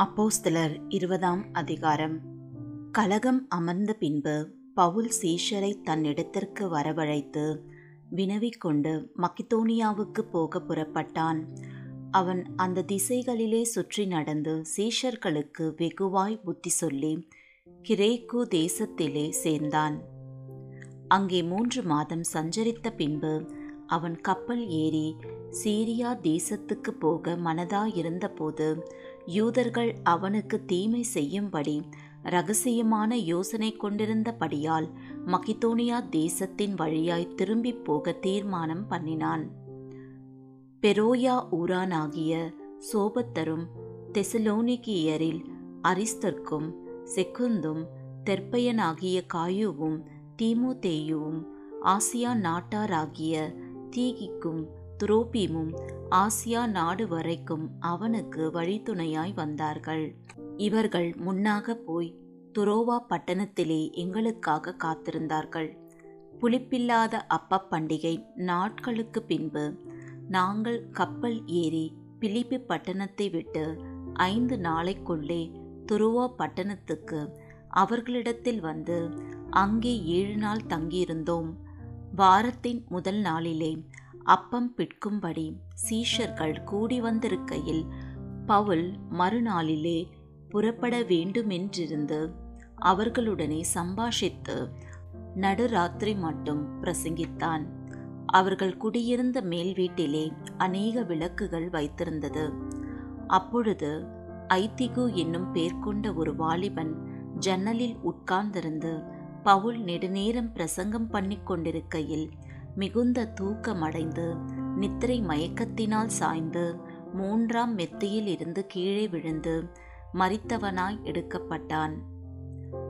அப்போஸ்தலர் இருபதாம் அதிகாரம். கலகம் அமர்ந்த பின்பு பவுல் சீஷரை தன்னிடத்திற்கு வரவழைத்து வினவிக்கொண்டு மக்கிதோனியாவுக்கு போக புறப்பட்டான். அவன் அந்த திசைகளிலே சுற்றி நடந்து சீஷர்களுக்கு வெகுவாய் புத்தி சொல்லி கிரேக்கு தேசத்திலே சேர்ந்தான். அங்கே மூன்று மாதம் சஞ்சரித்த பின்பு அவன் கப்பல் ஏறி சீரியா தேசத்துக்கு போக மனதாயிருந்தபோது யூதர்கள் அவனுக்கு தீமை செய்யும்படி ரகசியமான யோசனை கொண்டிருந்தபடியால் மகிதோனியா தேசத்தின் வழியாய் திரும்பி போக தீர்மானம் பண்ணினான். பெரோயா ஊரானாகிய சோபத்தரும் தெசலோனிக்கியரில் அரிஸ்தர்க்கும் செக்குந்தும் தெற்பயனாகிய காயுவும் தீமோதேயுவும் ஆசியா நாட்டாராகிய தீகிக்கும் துரோபீமும் ஆசியா நாடு வரைக்கும் அவனுக்கு வழித்துணையாய் வந்தார்கள். இவர்கள் முன்னாக போய் துரோவா பட்டணத்திலே எங்களுக்காக காத்திருந்தார்கள். புளிப்பில்லாத அப்ப பண்டிகை நாட்களுக்கு பின்பு நாங்கள் கப்பல் ஏறி பிலிப்பி பட்டணத்தை விட்டு ஐந்து நாளைக்குள்ளே துருவா பட்டணத்துக்கு அவர்களிடத்தில் வந்து அங்கே ஏழு நாள் தங்கியிருந்தோம். வாரத்தின் முதல் நாளிலே அப்பம் பிட்கும்படி சீஷர்கள் கூடி வந்திருக்கையில் பவுல் மறுநாளிலே புறப்பட வேண்டுமென்றிருந்து அவர்களுடனே சம்பாஷித்து நடுராத்திரி மட்டும் பிரசங்கித்தான். அவர்கள் குடியிருந்த மேல் வீட்டிலே அநேக விளக்குகள் வைத்திருந்தது. அப்பொழுது ஐத்திகு என்னும் பேர் கொண்ட ஒரு வாலிபன் ஜன்னலில் உட்கார்ந்திருந்து பவுல் நெடுநேரம் பிரசங்கம் பண்ணி கொண்டிருக்கையில் மிகுந்த தூக்கமடைந்து நித்திரை மயக்கத்தினால் சாய்ந்து மூன்றாம் மெத்தையில் இருந்து கீழே விழுந்து மறித்தவனாய் எடுக்கப்பட்டான்.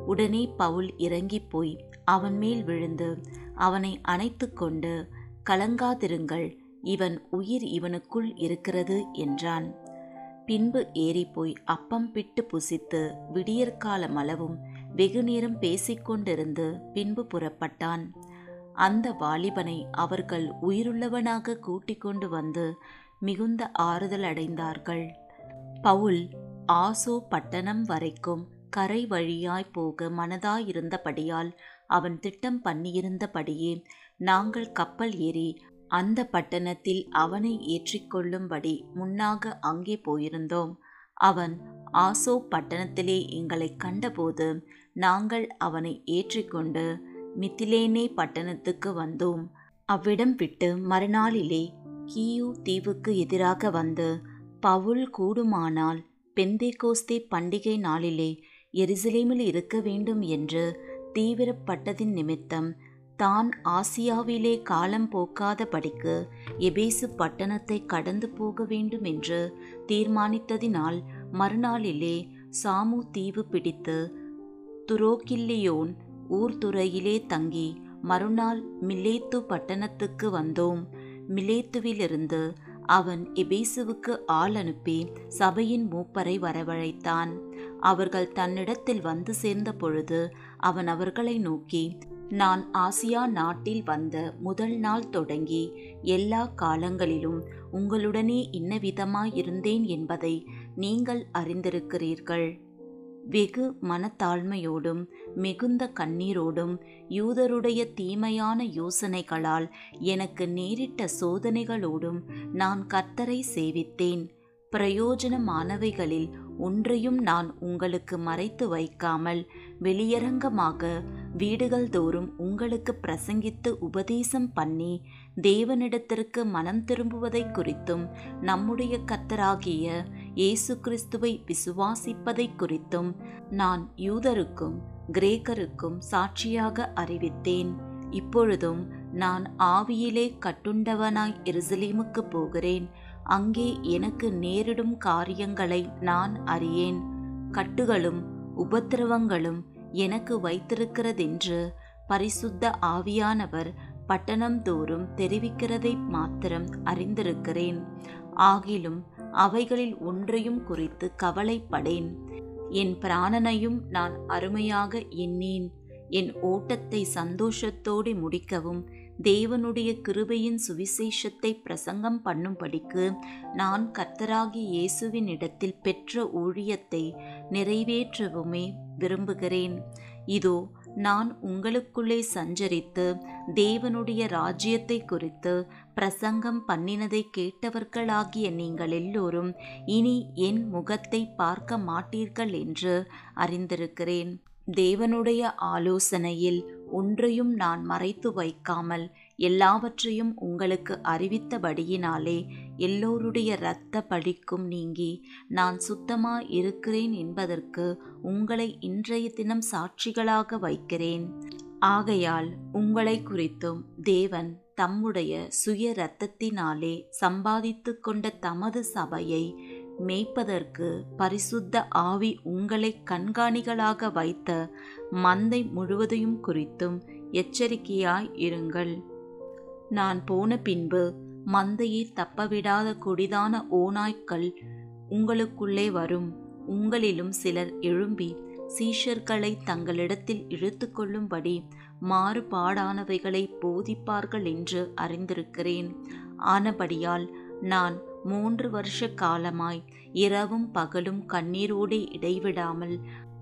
உடனே பவுல் இறங்கி போய் அவன் மேல் விழுந்து அவனை அணைத்து கொண்டு கலங்காதிருங்கள் இவன் உயிர் இவனுக்குள் இருக்கிறது என்றான். பின்பு ஏறிப்போய் அப்பம் பிட்டு புசித்து விடியற்காலம் அளவும் வெகுநேரம் பேசிக்கொண்டிருந்து பின்பு புறப்பட்டான். அந்த வாலிபனை அவர்கள் உயிருள்ளவனாக கூட்டிக் கொண்டு வந்து மிகுந்த ஆறுதல் அடைந்தார்கள். பவுல் ஆசோ பட்டணம் வரைக்கும் கரை வழியாய் போக மனதாயிருந்தபடியால் அவன் திட்டம் பண்ணியிருந்தபடியே நாங்கள் கப்பல் ஏறி அந்த பட்டணத்தில் அவனை ஏற்றிக்கொள்ளும்படி முன்னாக அங்கே போயிருந்தோம். அவன் ஆசோ பட்டணத்திலே எங்களை கண்டபோது நாங்கள் அவனை ஏற்றிக்கொண்டு மித்திலேனே பட்டணத்துக்கு வந்தோம். அவ்விடம் விட்டு மறுநாளிலே கியு தீவுக்கு எதிராக வந்து பவுல் கூடுமானால் பெந்தேகோஸ்தே பண்டிகை நாளிலே எருசலேமில் இருக்க வேண்டும் என்று தீவிரப்பட்டதின் நிமித்தம் தான் ஆசியாவிலே காலம் போக்காதபடிக்கு எபேசு பட்டணத்தை கடந்து போக வேண்டும் என்று தீர்மானித்ததினால் மறுநாளிலே சாமு தீவு பிடித்து துரோக்கில்லியோன் ஊர்துறையிலே தங்கி மறுநாள் மிலேத்து பட்டணத்துக்கு வந்தோம். மிலேத்துவிலிருந்து அவன் எபேசுவுக்கு ஆள் அனுப்பி சபையின் மூப்பரை வரவழைத்தான். அவர்கள் தன்னிடத்தில் வந்து சேர்ந்த பொழுது அவன் அவர்களை நோக்கி நான் ஆசியா நாட்டில் வந்த முதல் நாள் தொடங்கி எல்லா காலங்களிலும் உங்களுடனே இன்னவிதமாயிருந்தேன் என்பதை நீங்கள் அறிந்திருக்கிறீர்கள். வெகு மனத்தாழ்மையோடும் மிகுந்த கண்ணீரோடும் யூதருடைய தீமையான யோசனைகளால் எனக்கு நேரிட்ட சோதனைகளோடும் நான் கர்த்தரை சேவித்தேன். பிரயோஜனமானவைகளில் ஒன்றையும் நான் உங்களுக்கு மறைத்து வைக்காமல் வெளியரங்கமாக வீடுகள் தோறும் உங்களுக்கு பிரசங்கித்து உபதேசம் பண்ணி தேவனிடத்திற்கு மனம் திரும்புவதை குறித்தும் நம்முடைய கத்தராகிய இயேசு கிறிஸ்துவை விசுவாசிப்பதை குறித்தும் நான் யூதருக்கும் கிரேக்கருக்கும் சாட்சியாக அறிவித்தேன். இப்பொழுதும் நான் ஆவியிலே கட்டுண்டவனாய் எருசலேமுக்கு போகிறேன். அங்கே எனக்கு நேரிடும் காரியங்களை நான் அறியேன். கட்டுகளும் உபத்திரவங்களும் எனக்கு வைத்திருக்கிறதென்று பரிசுத்த ஆவியானவர் பட்டணம் தோறும் தெரிவிக்கிறதை மாத்திரம் அறிந்திருக்கிறேன். ஆகிலும் அவைகளில் ஒன்றையும் குறித்து கவலைப்படேன். என் பிராணனையும் நான் அருமையாக எண்ணேன். என் ஓட்டத்தை சந்தோஷத்தோடு முடிக்கவும் தேவனுடைய கிருபையின் சுவிசேஷத்தை பிரசங்கம் பண்ணும்படிக்கு நான் கர்த்தராகி இயேசுவின் இடத்தில் பெற்ற ஊழியத்தை நிறைவேற்றவுமே விரும்புகிறேன். இதோ நான் உங்களுக்குள்ளே சஞ்சரித்து தேவனுடைய ராஜ்யத்தை குறித்து பிரசங்கம் பண்ணினதை கேட்டவர்களாகிய நீங்கள் எல்லோரும் இனி என் முகத்தை பார்க்க மாட்டீர்கள் என்று அறிந்திருக்கிறேன். தேவனுடைய ஆலோசனையில் ஒன்றையும் நான் மறைத்து வைக்காமல் எல்லாவற்றையும் உங்களுக்கு அறிவித்தபடியினாலே எல்லோருடைய இரத்த பழிக்கும் நீங்கி நான் சுத்தமா இருக்கிறேன் என்பதற்கு உங்களை இன்றைய தினம் சாட்சிகளாக வைக்கிறேன். ஆகையால் உங்களை குறித்தும் தேவன் தம்முடைய சுய இரத்தத்தினாலே சம்பாதித்து கொண்ட தமது சபையை மேய்ப்பதற்கு பரிசுத்த ஆவி உங்களை கண்காணிகளாக வைத்த மந்தை முழுவதையும் குறித்தும் எச்சரிக்கையாய் இருங்கள். நான் போன பின்பு மந்தையை தப்பவிடாத கொடிதான ஓநாய்க்கள் உங்களுக்குள்ளே வரும். உங்களிலும் சிலர் எழும்பி சீஷர்களை தங்களிடத்தில் இழுத்து கொள்ளும்படி மாறுபாடானவைகளை போதிப்பார்கள் என்று அறிந்திருக்கிறேன். ஆனபடியால் நான் மூன்று வருஷ காலமாய் இரவும் பகலும் கண்ணீரோடு இடைவிடாமல்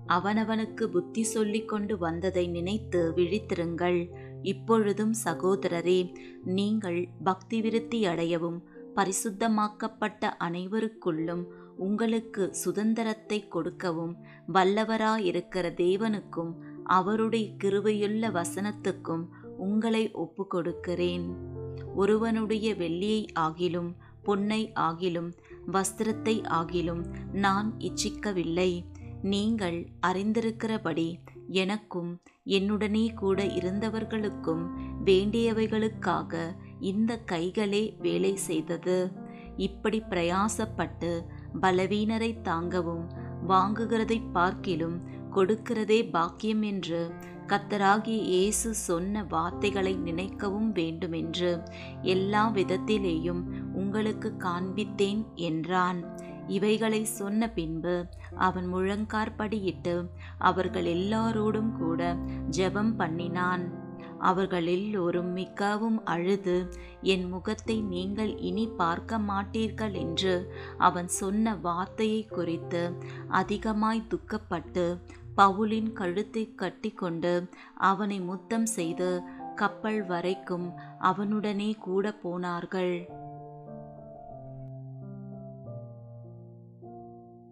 அவனவனுக்கு புத்தி சொல்லிக் கொண்டு வந்ததை நினைத்து விழித்திருங்கள். இப்பொழுதும் சகோதரரே நீங்கள் பக்தி விருத்தி அடையவும் பரிசுத்தமாக்கப்பட்ட அனைவருக்குள்ளும் உங்களுக்கு சுதந்திரத்தை கொடுக்கவும் வல்லவராயிருக்கிற தேவனுக்கும் அவருடைய கிருவையுள்ள வசனத்துக்கும் உங்களை ஒப்பு கொடுக்கிறேன் ஒருவனுடைய வெள்ளியை ஆகிலும் பொன்னை ஆகிலும் வஸ்திரத்தை ஆகிலும் நான் இச்சிக்கவில்லை. நீங்கள் அறிந்திருக்கிறபடி எனக்கும் என்னுடனே கூட இருந்தவர்களுக்கும் வேண்டியவைகளுக்காக இந்த கைகளே வேலை செய்தது. இப்படி பிரயாசப்பட்டு பலவீனரை தாங்கவும் வாங்குகிறதை பார்க்கிலும் கொடுக்கிறதே பாக்கியம் என்று கத்தராகிய இயேசு சொன்ன வார்த்தைகளை நினைக்கவும் வேண்டுமென்று எல்லா விதத்திலேயும் உங்களுக்கு காண்பித்தேன் என்றான். இவைகளை சொன்ன பின்பு அவன் முழங்கார்படியிட்டு அவர்கள் எல்லாரோடும் கூட ஜெபம் பண்ணினான். அவர்கள் எல்லோரும் மிகவும் அழுது என் முகத்தை நீங்கள் இனி பார்க்க மாட்டீர்கள் என்று அவன் சொன்ன வார்த்தையை குறித்து அதிகமாய் துக்கப்பட்டு பவுலின் கழுத்தை கட்டிக்கொண்டு அவனை முத்தம் செய்து கப்பல் வரைக்கும் அவனுடனே கூட போனார்கள்.